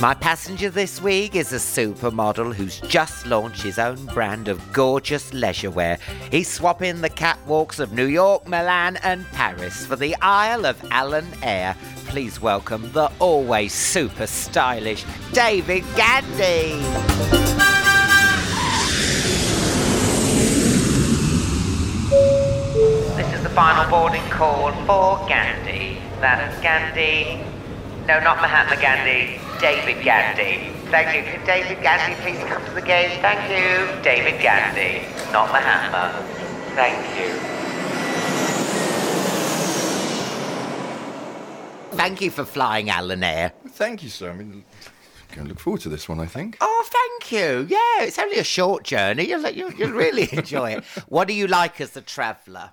My passenger this week is a supermodel who's just launched his own brand of gorgeous leisure wear. He's swapping the catwalks of New York, Milan, and Paris for the Isle of Alan Air. Please welcome the always super stylish David Gandy. This is the final boarding call for Gandhi. That's Gandhi. No, not Mahatma Gandhi. David Gandy. Thank you. Could David Gandy please come to the gate? Thank you. David Gandy, not Mahatma. Thank you. Thank you for flying Alan Air. Thank you, sir. I mean, going to look forward to this one, I think. Oh, thank you. Yeah, it's only a short journey. You'll, you'll, you'll really enjoy it. What do you like as a traveller?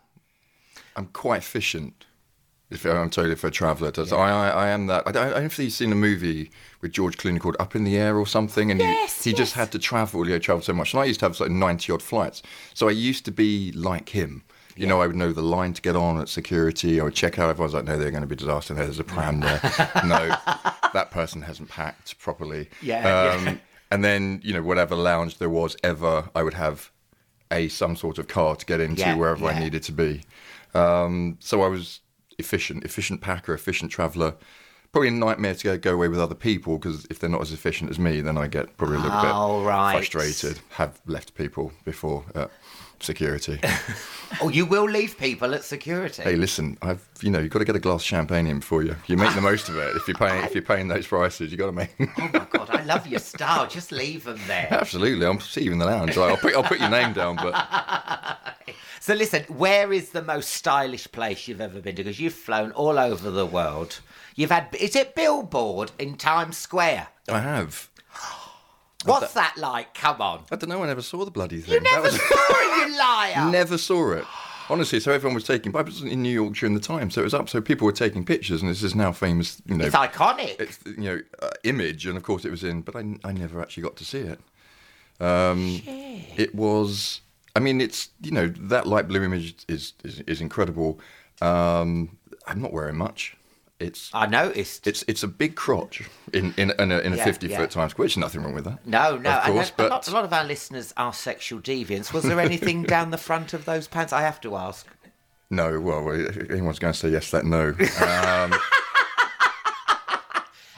I'm quite efficient. If I'm totally for a traveller, does I, I I am that. I don't, I don't know if you've seen a movie with George Clooney called Up in the Air or something, and Yes, he, he just had to travel. You know, travel so much, and I used to have like ninety odd flights, so I used to be like him. You know, I would know the line to get on at security. I would check out. if I was like, "No, they're going to be disaster. No, there's a pram there. no, that person hasn't packed properly." Yeah, Um, yeah. And then you know, whatever lounge there was ever, I would have a some sort of car to get into Yeah, wherever yeah. I needed to be. Um, so I was efficient, efficient packer, efficient traveller. Probably a nightmare to go, go away with other people because if they're not as efficient as me, then I get probably a little Oh, bit right. frustrated. Have left people before at security. Oh, you will leave people at security. hey, listen, I've you know you've got to get a glass of champagne in before you. You make the most of it. If you're paying if you're paying those prices, you got to make. Oh my god, I love your style. Just leave them there. Absolutely, I'll see you in the lounge. Like, I'll put I'll put your name down, but So listen, where is the most stylish place you've ever been to? Because you've flown all over the world. You've had is it Billboard in Times Square? I have. What's that like? Come on. I don't know. I never saw the bloody thing. You That never was- saw it, you liar. Never saw it. Honestly, so everyone was taking. I was in New York during the time, so it was up. So people were taking pictures, and this is now famous. You know, It's iconic. it's, you know, uh, image, and of course it was in. But I, I never actually got to see it. Um, it was. I mean, it's you know that light blue image is is, is incredible. Um, I'm not wearing much. It's I noticed. it's it's a big crotch in in, in a, in a Yeah, 50 yeah. foot times square. There's nothing wrong with that. no, no. of and course, a, but lot, a lot of our listeners are sexual deviants. Was there anything down the front of those pants? I have to ask. No, well, anyone's going to say yes, that no. Um,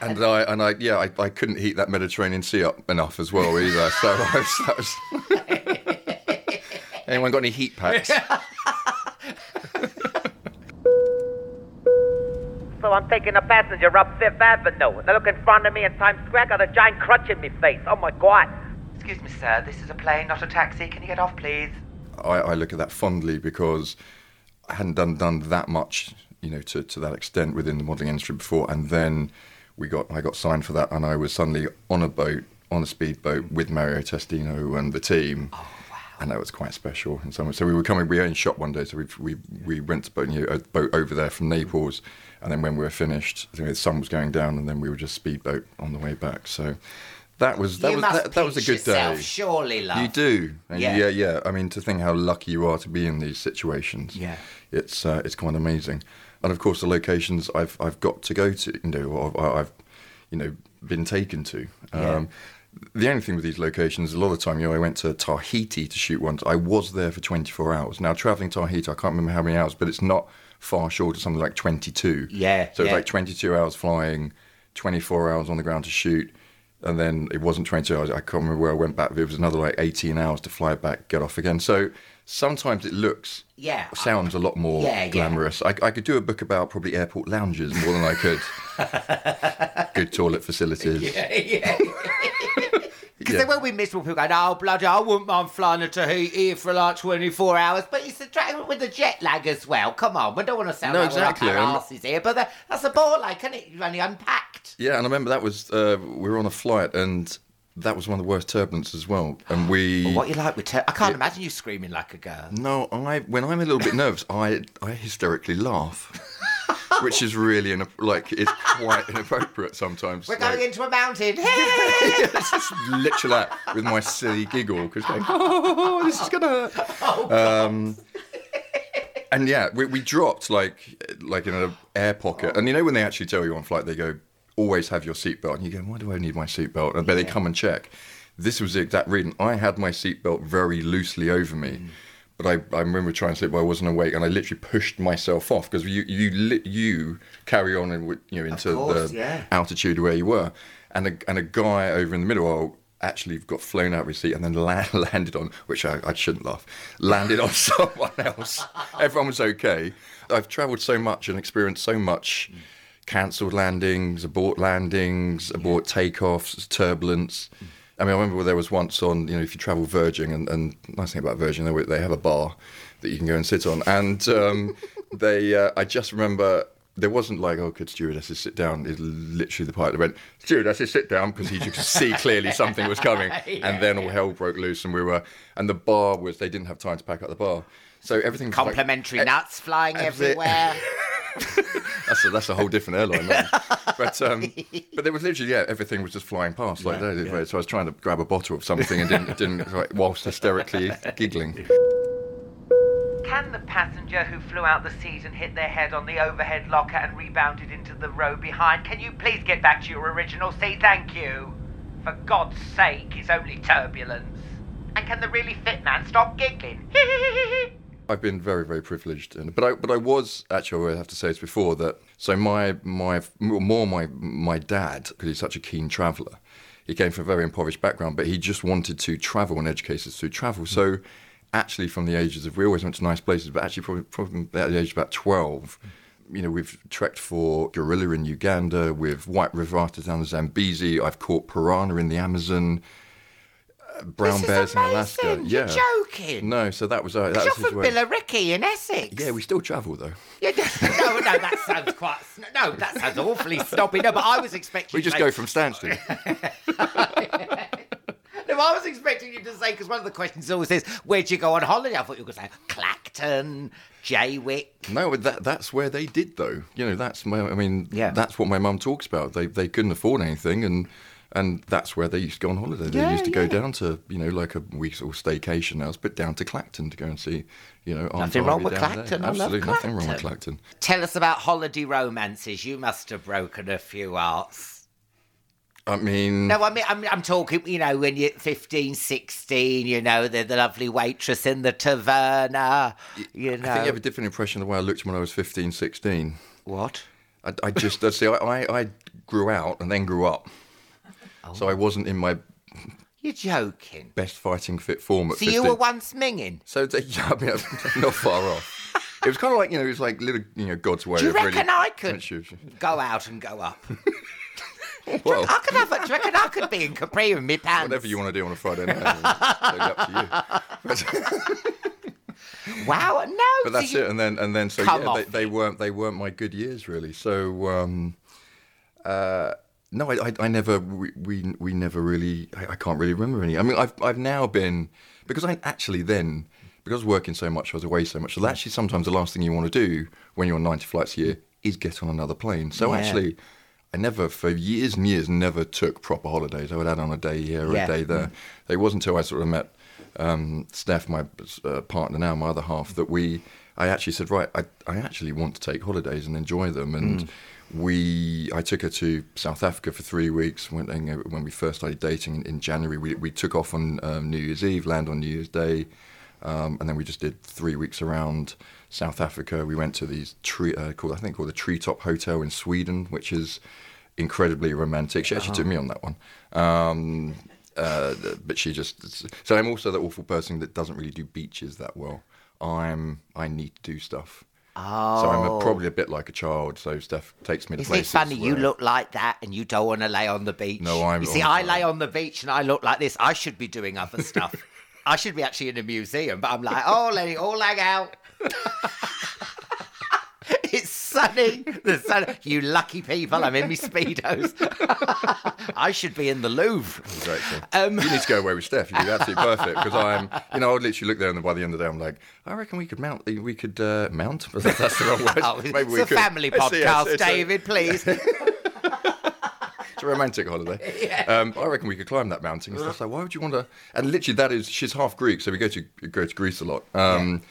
and I and I yeah, I, I couldn't heat that Mediterranean Sea up enough as well either. So I was, that was anyone got any heat packs? So I'm taking a passenger up Fifth Avenue. And I look in front of me in Times Square, got a giant crutch in my face. Oh my god. Excuse me, sir. This is a plane, not a taxi. Can you get off, please? I, I look at that fondly because I hadn't done done that much, you know, to, to that extent within the modelling industry before. And then we got I got signed for that, and I was suddenly on a boat, on a speedboat with Mario Testino and the team. Oh wow. and that was quite special in some way. So we were coming, we were in shop one day, so we we, we rent a boat, you know, a boat over there from Naples, and then when we were finished, the sun was going down, and then we were just speedboat on the way back. So that was that you was that, that was a good yourself, day. surely, love. You do, and Yeah. yeah. yeah, I mean, to think how lucky you are to be in these situations. Yeah. it's uh, it's quite amazing, and of course the locations I've I've got to go to, you know, or I've, I've you know been taken to. Um, The only thing with these locations, a lot of the time, you know, I went to Tahiti to shoot once. I was there for 24 hours. Now, traveling Tahiti, I can't remember how many hours, but it's not far short of something like 22. Yeah, So it's yeah. like 22 hours flying, 24 hours on the ground to shoot, and then it wasn't 22 hours. I can't remember where I went back. But it was another like 18 hours to fly back, get off again. So sometimes it looks, Yeah. sounds a lot more Yeah, yeah. glamorous. I, I could do a book about probably airport lounges more than I could good toilet facilities. Yeah. yeah. Because Yeah. there will be miserable people going, oh, bloody, I wouldn't mind flying to Tahiti for like 24 hours. But it's the tra- with the jet lag as well. Come on, we don't want to sound No, like exactly, we're up our asses here. But that, that's a ball like, isn't it? You've only unpacked. Yeah, and I remember that was uh, we were on a flight, and that was one of the worst turbulence as well. And we What you like with tur- I can't imagine you screaming like a girl. no, I when I'm a little bit nervous, I I hysterically laugh, which is really in, like it's quite inappropriate sometimes. We're like, going into a mountain. it's just literally that with my silly giggle because going, oh, this is gonna hurt. Um, and yeah, we, we dropped like like in an air pocket, and you know when they actually tell you on flight, they go, always have your seatbelt, and you go, why do I need my seatbelt? And then they come and check. This was the exact reason. I had my seatbelt very loosely over me. But I, I remember trying to sleep, but I wasn't awake, and I literally pushed myself off because you you you carry on and you know into course, the yeah. altitude where you were, and a, and a guy over in the middle oh, actually got flown out of his seat and then la- landed on, which I, I shouldn't laugh, landed on someone else. Everyone was okay. I've travelled so much and experienced so much cancelled landings, abort landings, abort takeoffs, turbulence. I mean, I remember there was once on, you know, if you travel Virgin, and, and nice thing about Virgin, they, they have a bar that you can go and sit on. And um, they, uh, I just remember there wasn't like, oh, could stewardesses sit down? It's literally the pilot that went, stewardesses sit down, because he could see clearly something was coming. And then all hell broke loose, and we were, and the bar was, they didn't have time to pack up the bar. So everything was like- Complimentary eh, nuts flying everywhere. That's a, that's a whole different airline. man. But um, but there was literally yeah, everything was just flying past like that. So I was trying to grab a bottle of something and didn't didn't like, whilst hysterically giggling. Can the passenger who flew out the seat and hit their head on the overhead locker and rebounded into the row behind, can you please get back to your original seat? Thank you. For God's sake, it's only turbulence. And can the really fit man stop giggling? I've been very very privileged, and but I but I was actually I have to say this before that so my my more my my dad because he's such a keen traveller. He came from a very impoverished background, but he just wanted to travel and educate us through travel. So actually, from the ages of we always went to nice places, but actually probably from at the age of about twelve. You know, we've trekked for gorilla in Uganda, with white river otters down the Zambezi. I've caught piranha in the Amazon, brown bears in Alaska. You're Yeah, joking. No, so that was uh, that was from way. Billericay in Essex. Yeah, we still travel though. Yeah, no, no, that sounds quite. No, that sounds awfully snobby. No, but I was expecting. We just go from Stansted. No, I was expecting you to say because one of the questions always is, "Where'd you go on holiday?" I thought you were going to say Clacton, Jaywick. no, that that's where they did though. You know, that's my. I mean, Yeah. that's what my mum talks about. They they couldn't afford anything, and and that's where they used to go on holiday. They Yeah, used to go down to you know like a week or staycation now, but down to Clacton to go and see. You know, Aunt Nothing wrong with Clacton. There. Absolutely nothing wrong with Clacton. Clacton. Tell us about holiday romances. You must have broken a few hearts. I mean, No, I mean, I'm, I'm talking, you know, when you're 15, 16, you know, they're the lovely waitress in the taverna, you know. I think you have a different impression of the way I looked when I was 15, 16. what? I, I just see. I, I I grew out and then grew up, so I wasn't in my You're joking. best fighting fit form at So 15. you were once minging? So they, yeah, I mean, I'm not far off. It was kind of like you know, it was like little, you know, God's way Do you of really. reckon I could go out and go up? Well, I could have a, do you reckon I could be in Capri with me pants? whatever you want to do on a Friday night, it's totally up to you. Wow, no. but that's it. And then and then so Come yeah, they, off they weren't they weren't my good years really. So um, uh, no, I, I, I never we, we we never really I, I can't really remember any. I mean, I've I've now been because I actually then because I was working so much, I was away so much. So actually, sometimes the last thing you want to do when you're on ninety flights a year is get on another plane. So Yeah. actually. I never, for years and years, never took proper holidays. I would add on a day here or Yeah. a day there. It wasn't until I sort of met um, Steph, my uh, partner now, my other half, that we, I actually said, right, I, I actually want to take holidays and enjoy them. And we, I took her to South Africa for three weeks. When, when we first started dating in, in January, we, we took off on um, New Year's Eve, land on New Year's Day. Um, and then we just did three weeks around South Africa. We went to these tree, uh, called I think called the Treetop Hotel in Sweden, which is incredibly romantic. She actually took me on that one. Um, uh, but she just so I'm also the awful person that doesn't really do beaches that well. I'm I need to do stuff. Oh. So I'm a, oh. probably a bit like a child. So Steph takes me to Isn't it places. funny? You look like that, and you don't want to lay on the beach. No, I'm You see, I lay on the beach, and I look like this. I should be doing other stuff. I should be actually in a museum, but I'm like, oh, let it all hang out. it's sunny. The sun. You lucky people. I'm in my speedos. I should be in the Louvre. Exactly. Um, you need to go away with Steph. You'd be absolutely perfect because I'm, you know, I'd literally look there and by the end of the day, I'm like, I reckon we could mount, we could uh, mount. That's the wrong word. Oh, Maybe it's we a could. family It's- yes, podcast, it's a- David. Please. It's a romantic holiday. um, I reckon we could climb that mountain. And stuff. like, why would you want to? And literally, that is she's half Greek, so we go to go to Greece a lot. Um,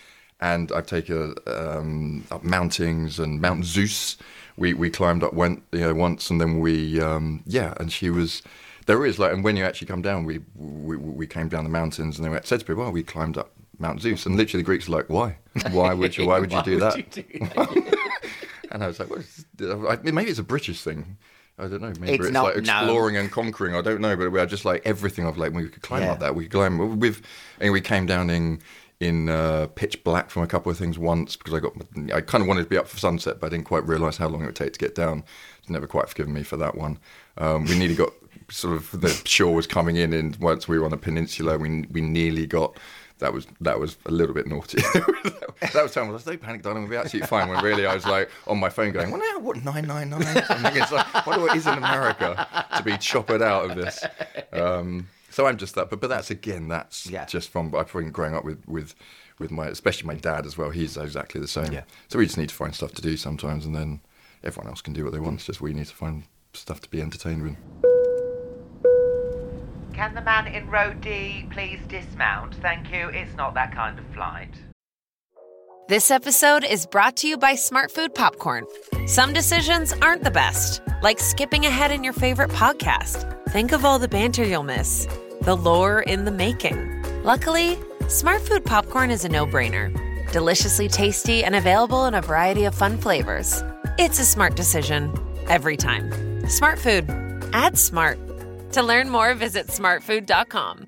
And I've taken her um, up mountains and Mount Zeus. We we climbed up went you know once, and then we um, yeah, and she was. There is like, and when you actually come down, we we, we came down the mountains, and they were, said to people, "Well, we climbed up Mount Zeus," and literally the Greeks are like, "Why? Why would you? Why would you do that?" And I was like, what is, I mean, maybe it's a British thing. I don't know. Maybe It's it's, not- like no. exploring and conquering. I don't know, but we are just like everything of like we could climb Yeah. up that. We could climb. We've and we came down in in uh, pitch black from a couple of things once because I got I kind of wanted to be up for sunset, but I didn't quite realise how long it would take to get down. It's never quite forgiven me for that one. Um, we nearly got sort of the shore was coming in, and once we were on the peninsula, we we nearly got. That was that was a little bit naughty. that was time I was like, panic, darling, we'll be absolutely fine. When really I was like on my phone going, well, now what nine nine nine? It's like, what is in America to be choppered out of this. Um, so I'm just that, but but that's again, that's Yeah. just from I've been growing up with with with my especially my dad as well. He's exactly the same. Yeah. So we just need to find stuff to do sometimes, and then everyone else can do what they want. It's just we need to find stuff to be entertained with. Can the man in row D please dismount? Thank you. It's not that kind of flight. This episode is brought to you by Smart Food Popcorn. Some decisions aren't the best, like skipping ahead in your favorite podcast. Think of all the banter you'll miss, the lore in the making. Luckily, Smart Food Popcorn is a no brainer. Deliciously tasty and available in a variety of fun flavors. It's a smart decision every time. Smart Food. Add smart. To learn more, visit smartfood.com.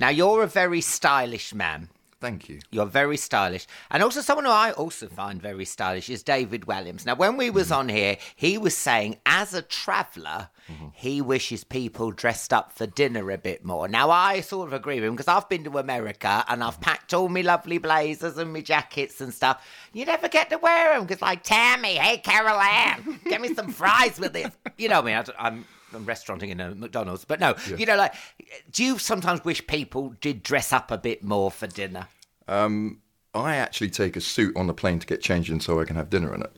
Now you're a very stylish man. Thank you. You're very stylish. And also someone who I also find very stylish is David Williams. Now when we Mm-hmm. was on here, he was saying as a traveller, Mm-hmm. he wishes people dressed up for dinner a bit more. Now I sort of agree with him because I've been to America and I've packed all my lovely blazers and my jackets and stuff. You never get to wear them because like, Tammy, hey Carol Ann, get me some fries with this. You know me, I, I'm I'm restauranting in a McDonald's, but no, you know, like, do you sometimes wish people did dress up a bit more for dinner? Um, I actually take a suit on the plane to get changed in so I can have dinner in it.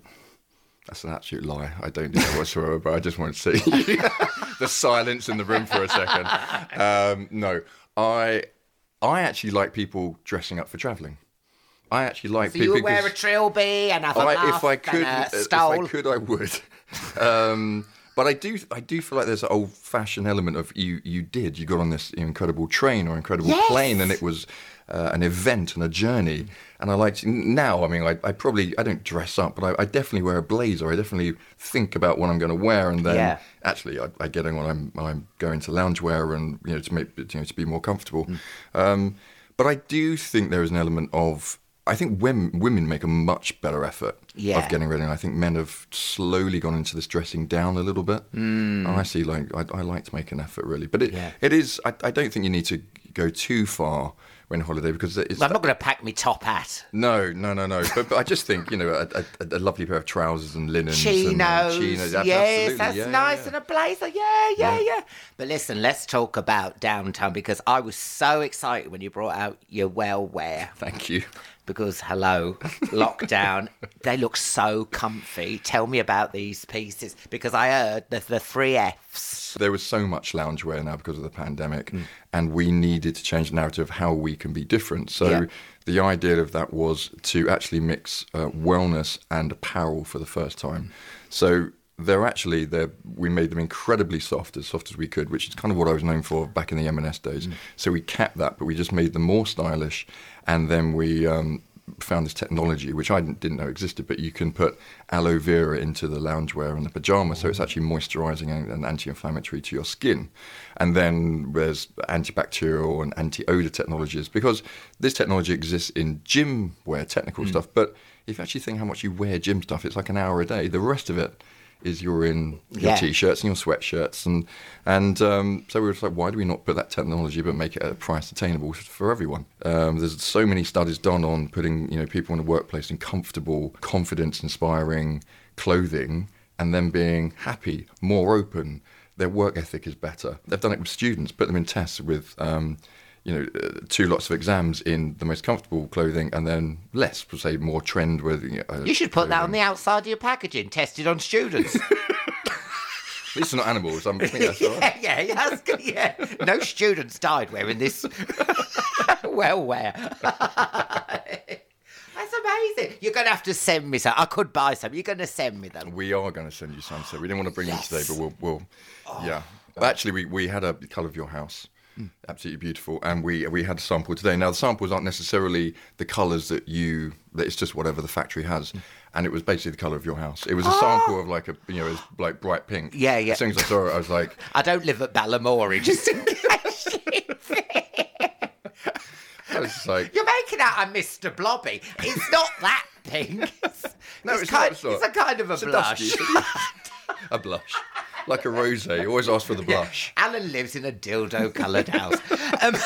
That's an absolute lie. I don't do that whatsoever, but I just want to see the silence in the room for a second. Um, no, I I actually like people dressing up for travelling. I actually like So people. you would wear a trilby and have a I, muff if I could, and a if. I could, I would. um, but I do, I do feel like there's an old-fashioned element of you. You did. You got on this incredible train or incredible Yes. plane, and it was uh, an event and a journey. And I like to, now. I mean, I, I probably I don't dress up, but I, I definitely wear a blazer. I definitely think about what I'm going to wear, and then Yeah. actually I, I get in when I'm I'm going to loungewear and you know to make you know to be more comfortable. Um, but I do think there is an element of I think women women make a much better effort Yeah. of getting ready. And I think men have slowly gone into this dressing down a little bit. Mm. I see like I, I like to make an effort really, but it Yeah. it is. I, I don't think you need to go too far when holiday because it's I'm not going to pack me top hat. no, no, no, no. But, but I just think you know a, a, a lovely pair of trousers and linens, Chinos, and, uh, chinos. yes, that's yeah, nice, and a blazer, yeah, yeah, yeah, But listen, let's talk about downtown because I was so excited when you brought out your Wellwear. Thank you. Because hello, lockdown, they look so comfy. Tell me about these pieces because I heard the, the three Fs. There was so much loungewear now because of the pandemic, Mm. and we needed to change the narrative of how we can be different. So Yeah. the idea of that was to actually mix uh, wellness and apparel for the first time. So they're actually they we made them incredibly soft, as soft as we could, which is kind of what I was known for back in the M&S days. Mm. So we kept that, but we just made them more stylish, and then we. Um, Found this technology, which I didn't didn't know existed, but you can put aloe vera into the loungewear and the pajamas, so it's actually moisturising and, and anti-inflammatory to your skin. And then there's antibacterial and anti-odor technologies because this technology exists in gym wear, technical stuff. But if you actually think how much you wear gym stuff, it's like an hour a day. The rest of it is you're in your Yeah. t-shirts and your sweatshirts, and and um, so we were just like, why do we not put that technology but make it at a price attainable for everyone? Um, there's so many studies done on putting you know people in the workplace in comfortable, confidence-inspiring clothing, and then being happy, more open. Their work ethic is better. They've done it with students, put them in tests with. Um, you know, uh, two lots of exams in the most comfortable clothing, and then less, say, more trend with. You, uh, You should put that on the outside of your packaging, tested on students. At least they're not animals. I'm, I think that's all right. yeah, yeah, that's good, yeah. No students died wearing this Wellwear. That's amazing. You're going to have to send me some. I could buy some. You're going to send me them. We are going to send you some, so we didn't want to bring Yes. them today, but we'll, we'll yeah. But actually, we, we had a colour of your house, Mm. absolutely beautiful, and we we had a sample today. Now the samples aren't necessarily the colours that you. That it's just whatever the factory has, mm. and it was basically the colour of your house. It was a ah! sample of like a you know, it was like bright pink. Yeah, yeah. As soon as I saw it, I was like, I don't live at Balamory, just in case. I was just like, You're making out I'm Mr. Blobby. It's not that pink. It's, No, it's kind, not, it's not. It's a kind of a It's a blush. dusty- a blush, like a. You always ask for the blush. Alan lives in a dildo coloured house. Um,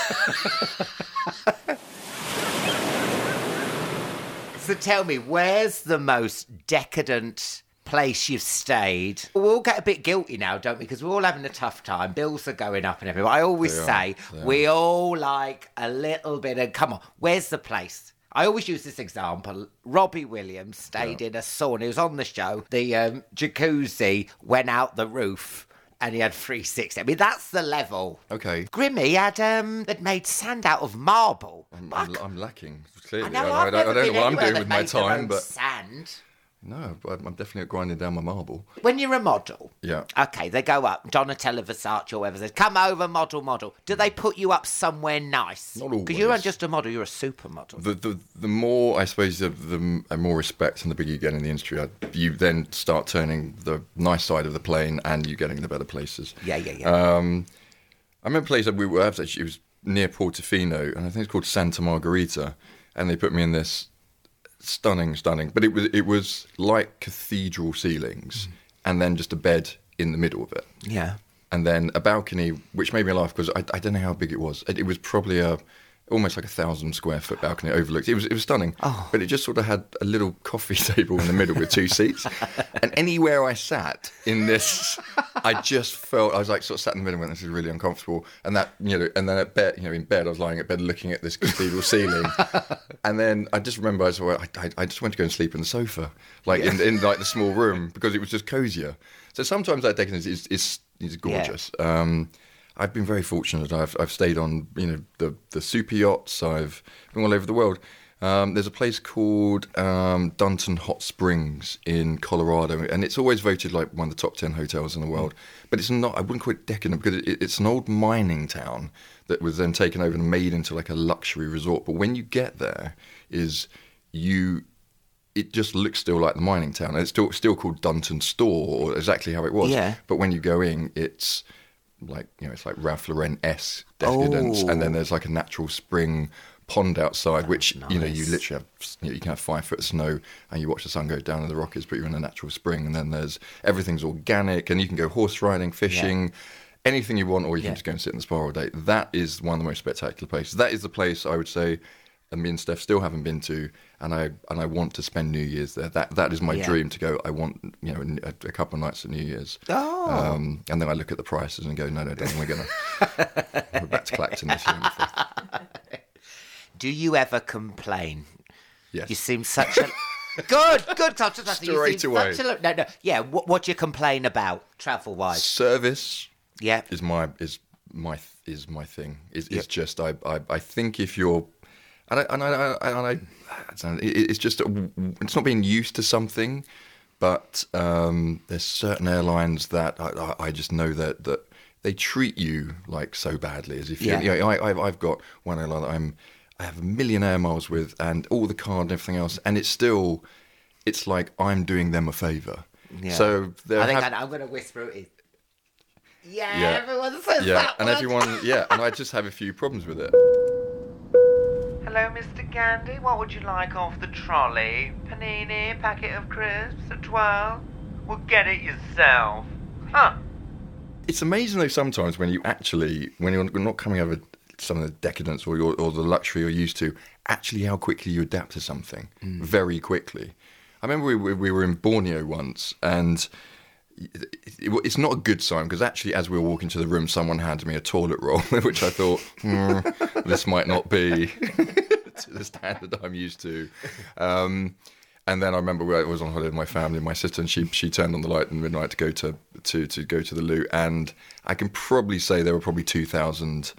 so tell me, where's the most decadent place you've stayed? We all get a bit guilty now, don't we? Because we're all having a tough time. Bills are going up and everything. I always They say they we all like a little bit of. Come on, where's the place? I always use this example. Robbie Williams stayed in a sauna. He was on the show. The um, jacuzzi went out the roof, and he had 360. I mean, that's the level. Okay. Grimmy had um, they'd made sand out of marble. I'm, I I'm, I'm lacking I clearly. know, I, I've I, don't- I don't know what I'm doing with my time, but sand. No, I'm definitely grinding down my marble. When you're a model, Yeah. okay, they go up. Donatella Versace or whatever says, "Come over, model, model." Do they put you up somewhere nice? Not Because you aren't just a model; you're a supermodel. The, the the more I suppose the, the more respect and the bigger you get in the industry, I, you then start turning the nice side of the plane and you're getting the better places. Yeah, yeah, yeah. Um, I remember a place that we were at. It was near Portofino, and I think it's called Santa Margherita, and they put me in this stunning, stunning. But it was it was like cathedral ceilings, mm. and then just a bed in the middle of it yeah. and then a balcony, which made me laugh because I, I don't know how big it was. It, it was probably a almost like a thousand square foot balcony overlooked. It was it was stunning, Oh. but it just sort of had a little coffee table in the middle with two seats, and anywhere I sat in this, I just felt I was like sort of sat in the middle and went, this is really uncomfortable. And that you know, and then at bed, you know, in bed, I was lying at bed looking at this cathedral ceiling, and then I just remember I was well, I, I, just went to go and sleep on the sofa, like in in like the small room because it was just cozier. So sometimes that decadence is is, is gorgeous. Um, I've been very fortunate. I've I've stayed on you know the the super yachts. I've been all over the world. Um, there's a place called um, Dunton Hot Springs in Colorado, and it's always voted like one of the top ten hotels in the world. But it's not. I wouldn't call it decadent because it, it's an old mining town that was then taken over and made into like a luxury resort. But when you get there, is you it just looks still like the mining town. It's still still called Dunton Store, or exactly how it was. Yeah. But when you go in, it's like you know, it's like Ralph Lauren s decadence, and then oh. there's like a natural spring pond outside, which you know you literally have. You, know, you can have five foot of snow, and you watch the sun go down in the Rockies, but you're in a natural spring. And then there's everything's organic, and you can go horse riding, fishing. Anything you want, or you Yeah. can just go and sit in the spa all day. That is one of the most spectacular places. That is the place I would say, and me and Steph still haven't been to, and I and I want to spend New Year's there. That that is my Yeah. dream to go. I want you know a, a couple of nights at New Year's. Oh. Um, and then I look at the prices and go, no, no, darling, we're gonna we're back to Clacton this year. Do you ever complain? Yes. You seem such a good, good. Tom, just you Straight seem away. Such a, no, no. Yeah. What, what do you complain about travel wise? Service Yeah. is my is my is my thing. Is is just I, I I think if you're and I and I, I, and I, I don't know, it, it's just it's not being used to something, but um, there's certain airlines that I, I- just know that that they treat you like so badly as if Yeah. you know, I, I've, I've got one airline that I'm I have a million air miles with and all the card and everything else, and it's still it's like I'm doing them a favour. Yeah. So I think have- I'm going to whisper it. Yeah, Yeah. everyone says yeah, that and word. everyone, yeah, and I just have a few problems with it. Hello, Mr. Gandy. What would you like off the trolley? Panini, packet of crisps, a twirl? Well, get it yourself. Huh. It's amazing though sometimes when you actually, when you're not coming over some of the decadence or, your, or the luxury you're used to, actually how quickly you adapt to something mm. very quickly. I remember we, we, we were in Borneo once and it, it, it's not a good sign because actually as we were walking to the room, someone handed me a toilet roll, which I thought, hmm, this might not be to the standard I'm used to. Um, and then I remember I was on holiday with my family, my sister, and she she turned on the light at midnight to go to to to go to the loo, and I can probably say there were probably two thousand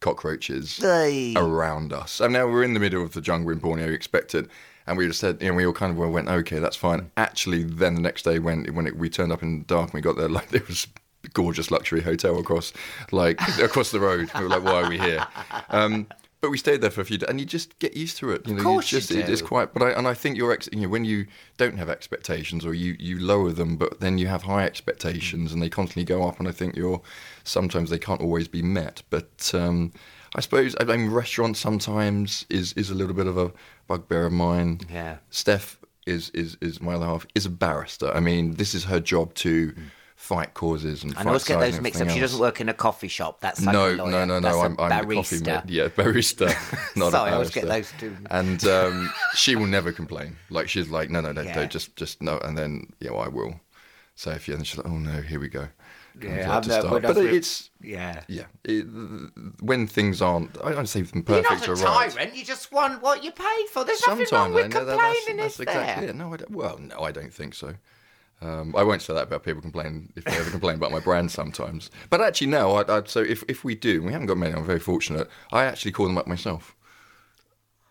cockroaches Hey. around us. And now we're in the middle of the jungle in Borneo, you expect it. And we just said, you know, we all kind of went, okay, that's fine. Actually, then the next day when when it, we turned up in the dark and we got there, like there was a gorgeous luxury hotel across, like across the road. We were like, why are we here? Um, but we stayed there for a few days, and you just get used to it. You know, course you just it- it's quite. But I and I think your ex, you know, when you don't have expectations or you you lower them, but then you have high expectations and they constantly go up, and I think you're sometimes they can't always be met. But um, I suppose I mean restaurants sometimes is is a little bit of a bugbear of mine. Yeah. Steph is is is my other half is a barrister. I mean, this is her job to fight causes and. I always get those mixed up. everything She doesn't work in a coffee shop. That's like No, no, no, That's no. a I'm, I'm the coffee barista. man. Yeah, barista, not Sorry, a I always get those two. And um, she will never complain. Like she's like, no, no, no, Yeah. no just, just no. And then, yeah, well, I will. So if you, and she's like, oh no, here we go. Comes Yeah, I'm to start. But it's Yeah. yeah, it, when things aren't, I don't say them perfect You're perfect not a or right. tyrant. You just want what you paid for. There's nothing Sometimes wrong with I complaining, that's, is that's exactly there? it. No, I don't, well, no, I don't think so. Um, I won't say that about people complaining if they ever complain about my brand sometimes. But actually, no. I, I, so if, if we do, and we haven't got many. I'm very fortunate. I actually call them up myself.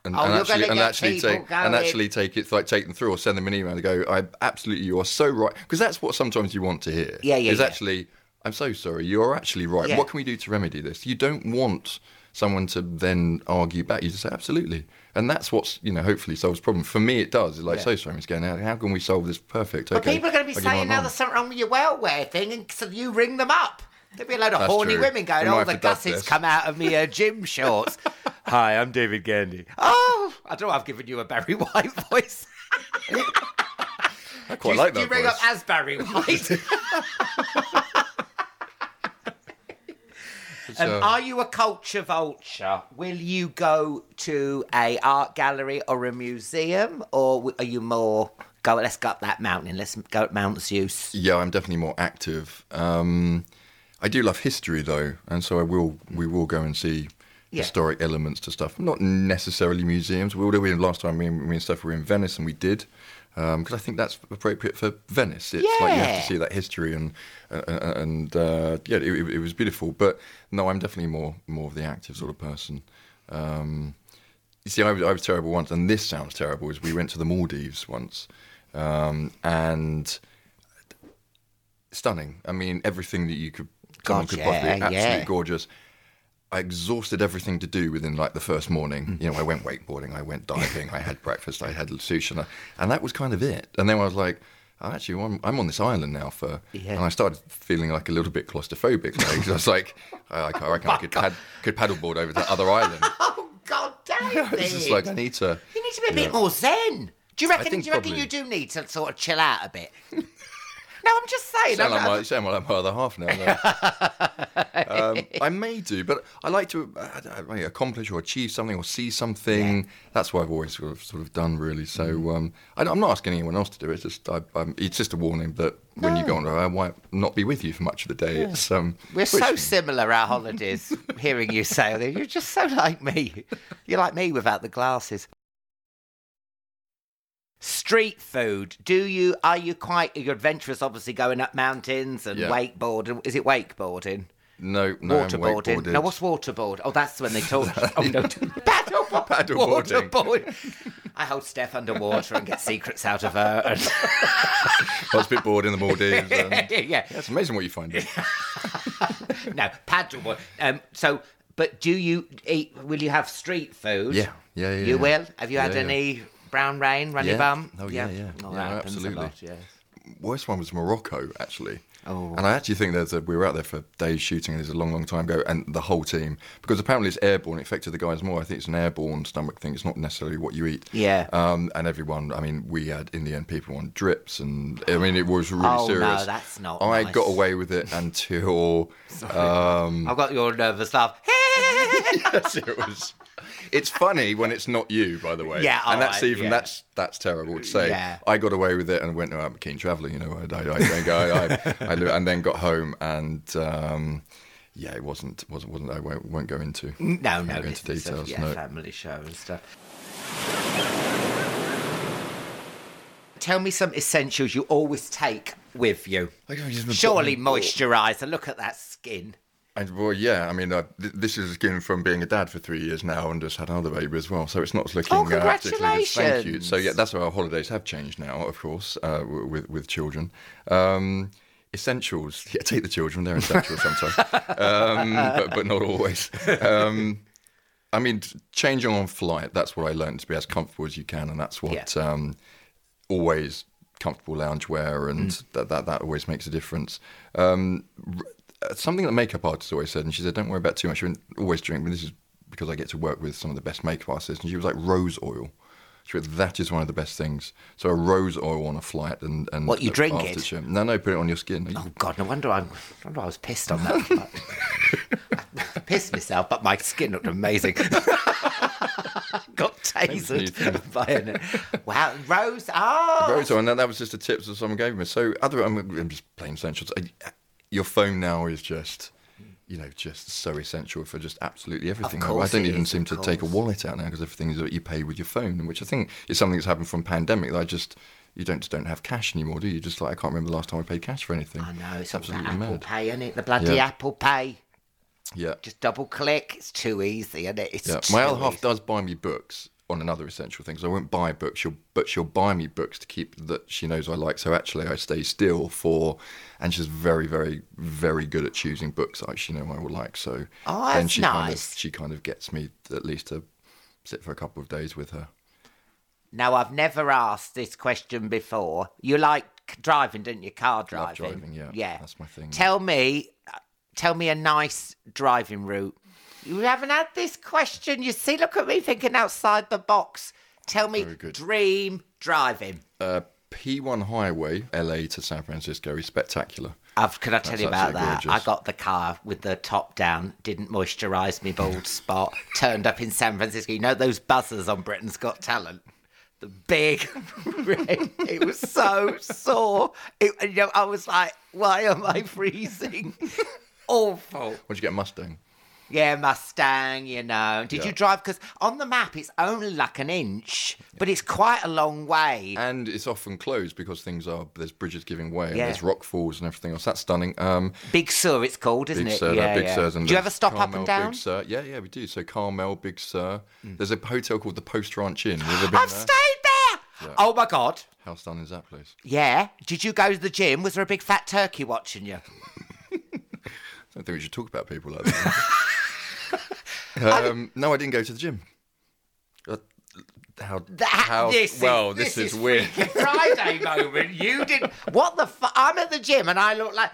And, Oh, and you're actually, and get actually people take and actually take it like take them through or send them an email and go. I absolutely, you are so right because that's what sometimes you want to hear. Yeah, yeah, Is yeah. actually, I'm so sorry. You're actually right. Yeah. What can we do to remedy this? You don't want someone to then argue back. You just say absolutely, and that's what's you know hopefully solves the problem. For me, it does. It's like Yeah. so sorry, Miss Gannon. How, how can we solve this? Perfect. But okay. people are going to be I'll give you saying now there's something wrong with your welfare thing, and so you ring them up. There'll be a load of That's horny true. women going, We "Oh, the have gussets come out of me uh, gym shorts." Hi, I'm David Gandy. Oh, I don't know. I've given you a Barry White voice. I quite you, like do that you ring up as Barry White? Um, are you a culture vulture? Will you go to a art gallery or a museum, or are you more go? Let's go up that mountain. Let's go up Mount Zeus. Yeah, I'm definitely more active. Um, I do love history though, and so I will. We will go and see Yeah. historic elements to stuff. Not necessarily museums. We were last time. Me and, me and Steph were in Venice, and we did because I think that's appropriate for Venice. It's like you have to see that history, and uh, and uh, yeah, it, it, was beautiful. But no, I'm definitely more more of the active sort of person. Um, You see, I was, I was terrible once, and this sounds terrible. Is we went to the Maldives once, um, and stunning. I mean, everything that you could, someone God, could yeah, possibly, absolutely yeah. gorgeous. I exhausted everything to do within like the first morning. Mm. You know, I went wakeboarding, I went diving, I had breakfast, I had sushi, and, I- and that was kind of it. And then I was like, oh, actually, I'm, I'm on this island now for, Yeah. and I started feeling like a little bit claustrophobic. Like, 'cause I was like, I, I, I reckon I could, pad, could paddleboard over to that other island. Oh God, David! it's just like I need to. You need to be a bit know. more zen. Do you reckon? Do you reckon probably- you do need to sort of chill out a bit? No, I'm just saying. Sound I'm- like my, sound like my other half now. um, I may do, but I like to uh, I accomplish or achieve something or see something. That's what I've always sort of, sort of done, really. So Mm. um, I, am not asking anyone else to do it. It's just I, I'm, it's just a warning that when you go on, I might not be with you for much of the day. It's um, We're which- so similar, our holidays. hearing you say that, you're just so like me. You're like me without the glasses. Street food. Do you? Are you quite? Adventurous, obviously, going up mountains and Yeah. wakeboarding. Is it wakeboarding? no, no, waterboarding. wakeboarded. No, what's waterboard? Oh, that's when they talk. oh no, paddleboard. Paddleboarding. Waterboard. I hold Steph underwater and get secrets out of her. And... I was a bit bored in the Maldives. And, yeah, yeah. it's amazing what you find. no, paddleboard. Um, so, but do you eat? Will you have street food? Yeah, yeah, yeah, You yeah. will. Have you had yeah. any brown rain, run your Yeah. bum? Oh, yeah, yeah. Oh, Yeah, that absolutely. lot. Yeah. worst one was Morocco, actually. Oh. And I actually think there's a, we were out there for days shooting, and it's a long, long time ago, and the whole team, because apparently it's airborne, it affected the guys more. I think it's an airborne stomach thing. It's not necessarily what you eat. Yeah. Um, and everyone, I mean, we had in the end people on drips, and I mean, it was really Oh, no, serious. that's not I nice. got away with it until. um, I've got your nervous laugh. yes, it was. It's funny when it's not you, by the way. Yeah, and that's alright, even yeah. that's that's terrible to say. Yeah. I got away with it and went. I'm keen traveller, you know. I, I, I, don't I, I, I, and then got home and um, yeah, it wasn't wasn't wasn't. I won't, won't go into no, no, go into this is a- details. yeah, no. family show and stuff. Tell me some essentials you always take with you. I go, just- Surely moisturiser. Look at that skin. Well, yeah, I mean, uh, th- this is again from being a dad for three years now and just had another baby as well. So it's not looking. Oh, uh, good. Thank you. So yeah, that's why our holidays have changed now, of course, uh, with with children. Um, essentials, yeah, take the children; they're essential sometimes, um, but but not always. Um, I mean, changing on flight. That's what I learned to be as comfortable as you can, and that's what Yeah. um, always comfortable loungewear, and Mm. that, that that always makes a difference. Um, uh, something that makeup artists always said, and she said, "Don't worry about too much. You always drink." But this is because I get to work with some of the best makeup artists, and she was like rose oil. She went, that is one of the best things. So a rose oil on a flight, and and What, you drink it? show- No, no, put it on your skin. Oh God, no wonder I'm. No wonder I was pissed on that. I pissed myself, but my skin looked amazing. Got tasered by an. Wow, Rose. Oh, Rose oil, and that, that was just the tips that someone gave me. So other, I'm, I'm just plain essentials. Uh, Your phone now is just. You know, just so essential for just absolutely everything. I- I don't even is, seem to take a wallet out now because everything is that you pay with your phone, which I think is something that's happened from pandemic. That I just you don't just don't have cash anymore, do you? Just like I can't remember the last time I paid cash for anything. I know it's absolutely Apple mad. Pay, isn't it? The bloody Yeah. Apple Pay. Yeah, Just double click. It's too easy, isn't it? It's yeah. My other half does buy me books on another essential thing. So I won't buy books, she'll, but she'll buy me books to keep that she knows I like. So actually, I stay still for, and she's very, very, very good at choosing books that she know I will like. So Oh, then she kind of nice. she kind of gets me at least to sit for a couple of days with her. Now, I've never asked this question before. You like driving, don't you? Car driving. driving, yeah. Yeah. That's my thing. Tell me, uh, tell me a nice driving route. You haven't had this question. You see, look at me thinking outside the box. Tell me, Very good. dream driving. Uh, P1 Highway, LA to San Francisco, is spectacular. I've, can I tell That's you about that? I got the car with the top down, didn't moisturise me bald spot, turned up in San Francisco. You know those buzzers on Britain's Got Talent? The big red. It was so sore. It, you know, I was like, why am I freezing? Awful. What'd you get, a Mustang? Yeah, Mustang, you know. Did Yeah. you drive? Because on the map it's only like an inch, but it's quite a long way. And it's often closed because things are there's bridges giving way and Yeah. there's rock falls and everything else. That's stunning. Um, Big Sur, it's called, isn't Big it? Sur, yeah, Big yeah. Sur's and Do you ever stop up and down? Big Sur. Yeah, yeah, we do. So Carmel, Big Sur. Mm. There's a hotel called the Post Ranch Inn. Have you ever been I've there? stayed there. Yeah. Oh my god. How stunning is that place? Yeah. Did you go to the gym? Was there a big fat turkey watching you? I don't think we should talk about people like that. um, no, I didn't go to the gym. Uh, how? That, how this well, is, this, is, weird. Freaky Friday moment. You did what the fuck? I'm at the gym and I look like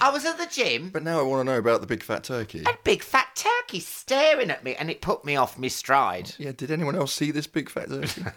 I was at the gym. But now I want to know about the big fat turkey. A big fat turkey staring at me, and it put me off my stride. Yeah, did anyone else see this big fat turkey?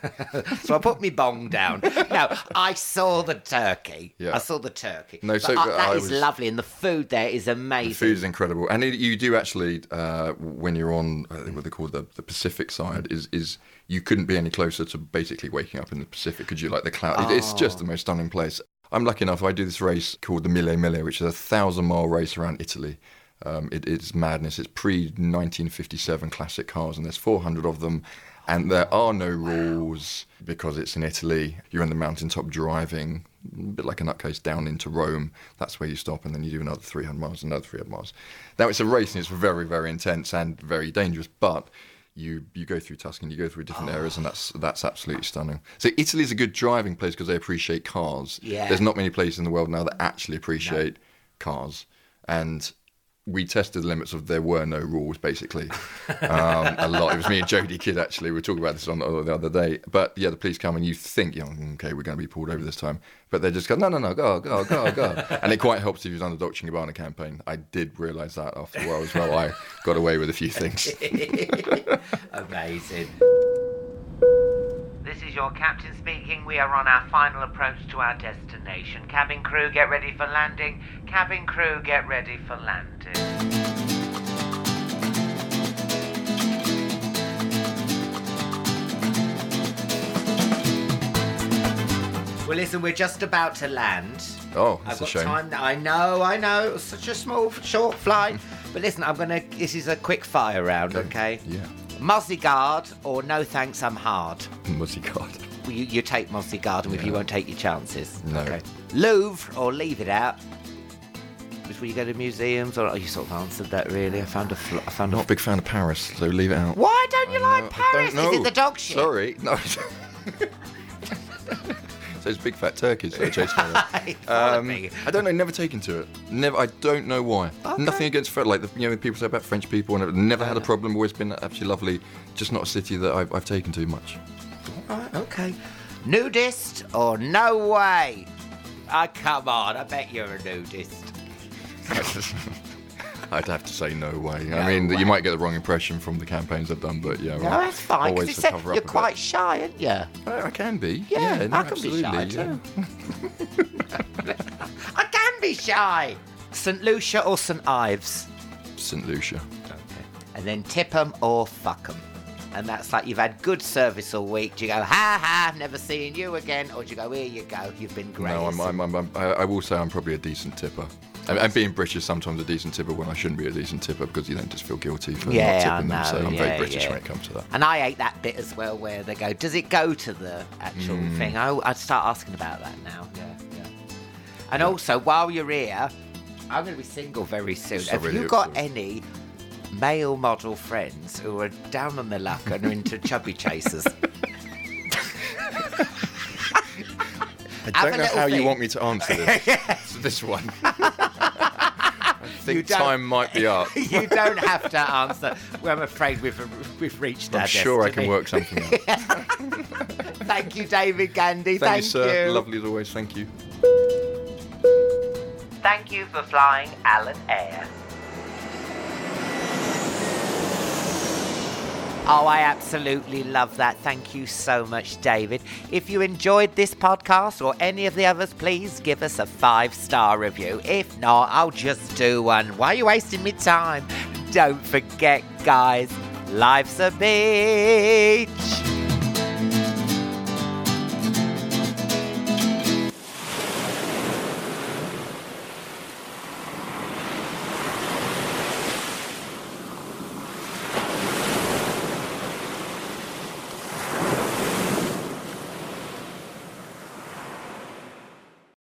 So I put my bong down. No, I saw the turkey. Yeah. I saw the turkey. No, But so, I- that I is was- lovely, and the food there is amazing. The food is incredible, and it, you do actually uh, when you're on I think what they call the, the Pacific side is is you couldn't be any closer to basically waking up in the Pacific. Could you like the cloud? It, it's just the most stunning place. I'm lucky enough. I do this race called the Mille Miglia, which is a thousand mile race around Italy. Um, it, it's madness. It's pre 1957 classic cars, and there's 400 of them. And there are no rules because it's in Italy. You're on the mountaintop driving, a bit like a nutcase, down into Rome. That's where you stop, and then you do another 300 miles, another 300 miles. Now it's a race, and it's very, very intense and very dangerous. But you you go through Tuscany, you go through different areas, and oh. that's that's absolutely stunning. So Italy's a good driving place because they appreciate cars. Yeah. There's not many places in the world now that actually appreciate cars, and we tested the limits of there were no rules basically um, a lot. It was me and Jodie Kidd actually. We were talking about this on the other day. But yeah, the police come and you think, you know, okay, we're going to be pulled over this time. But they just go, no, no, no, go, go, go, go. and it quite helps if you've done the Dolce & Gabbana campaign. I did realise that after a while as well. I got away with a few things. Amazing. This is your captain speaking. We are on our final approach to our destination. Cabin crew, get ready for landing. Cabin crew, get ready for landing. Well, listen, we're just about to land. Oh, I've that's a shame. time. I know, I know. It was such a small, short flight. But listen, I'm gonna. This is a quick fire round, okay? Yeah. Mozzie Guard or no thanks, I'm hard. Got? Well, You, you take Mozzie Guard and with you won't take your chances. No. Okay. Louvre or leave it out. Will you go to museums or oh, you sort of answered that really? I found a. Fl- I found Not a. a big fan of Paris, so leave it out. Why don't you I like know- I Paris? don't Is know. it the dog shit? Sorry, no. so it's big fat turkeys that are chasing me. Um. I don't know. Never taken to it. Never. I don't know why. Okay. Nothing against French. Like the, you know, people say about French people, and I've never had a problem. Always been absolutely lovely. Just not a city that I've, I've taken to much. Right, okay. Nudist or no way? Ah, come on. I bet you're a nudist. I'd have to say no way. No I mean, way. you might get the wrong impression from the campaigns I've done, but yeah. No, that's fine. Always to cover you're bit. quite shy, aren't you? I, I can be. Yeah, no, I can be shy absolutely, yeah. I can be shy. St. Lucia or St. Ives? St. Lucia. Okay. And then tip 'em or fuck 'em. And that's like you've had good service all week. Do you go, ha ha, never seeing you again? Or do you go, here you go, you've been great? No, I'm, I'm, I'm, I will say I'm probably a decent tipper. And, and being British, sometimes a decent tipper when I shouldn't be a decent tipper because you then just feel guilty for Yeah, not tipping them. So I'm yeah, very British yeah. when it comes to that. And I hate that bit as well where they go, does it go to the actual Mm. thing? I, I'd start asking about that now. Yeah, yeah. And also, while you're here, I'm going to be single very soon. So Have really you got any male model friends who are down on their luck and are into chubby chasers? I don't know how you want me to answer this. this one. I think You time might be up. you don't have to answer. Well, I'm afraid we've, we've reached our I'm sure I can work something out. Thank you, David Gandy. Thank, Thank, you, sir. Lovely as always. Thank you. Thank you for flying Alan Air. Oh, I absolutely love that. Thank you so much, David. If you enjoyed this podcast or any of the others, please give us a five star review. If not, I'll just do one. Why are you wasting me time? Don't forget, guys, life's a beach.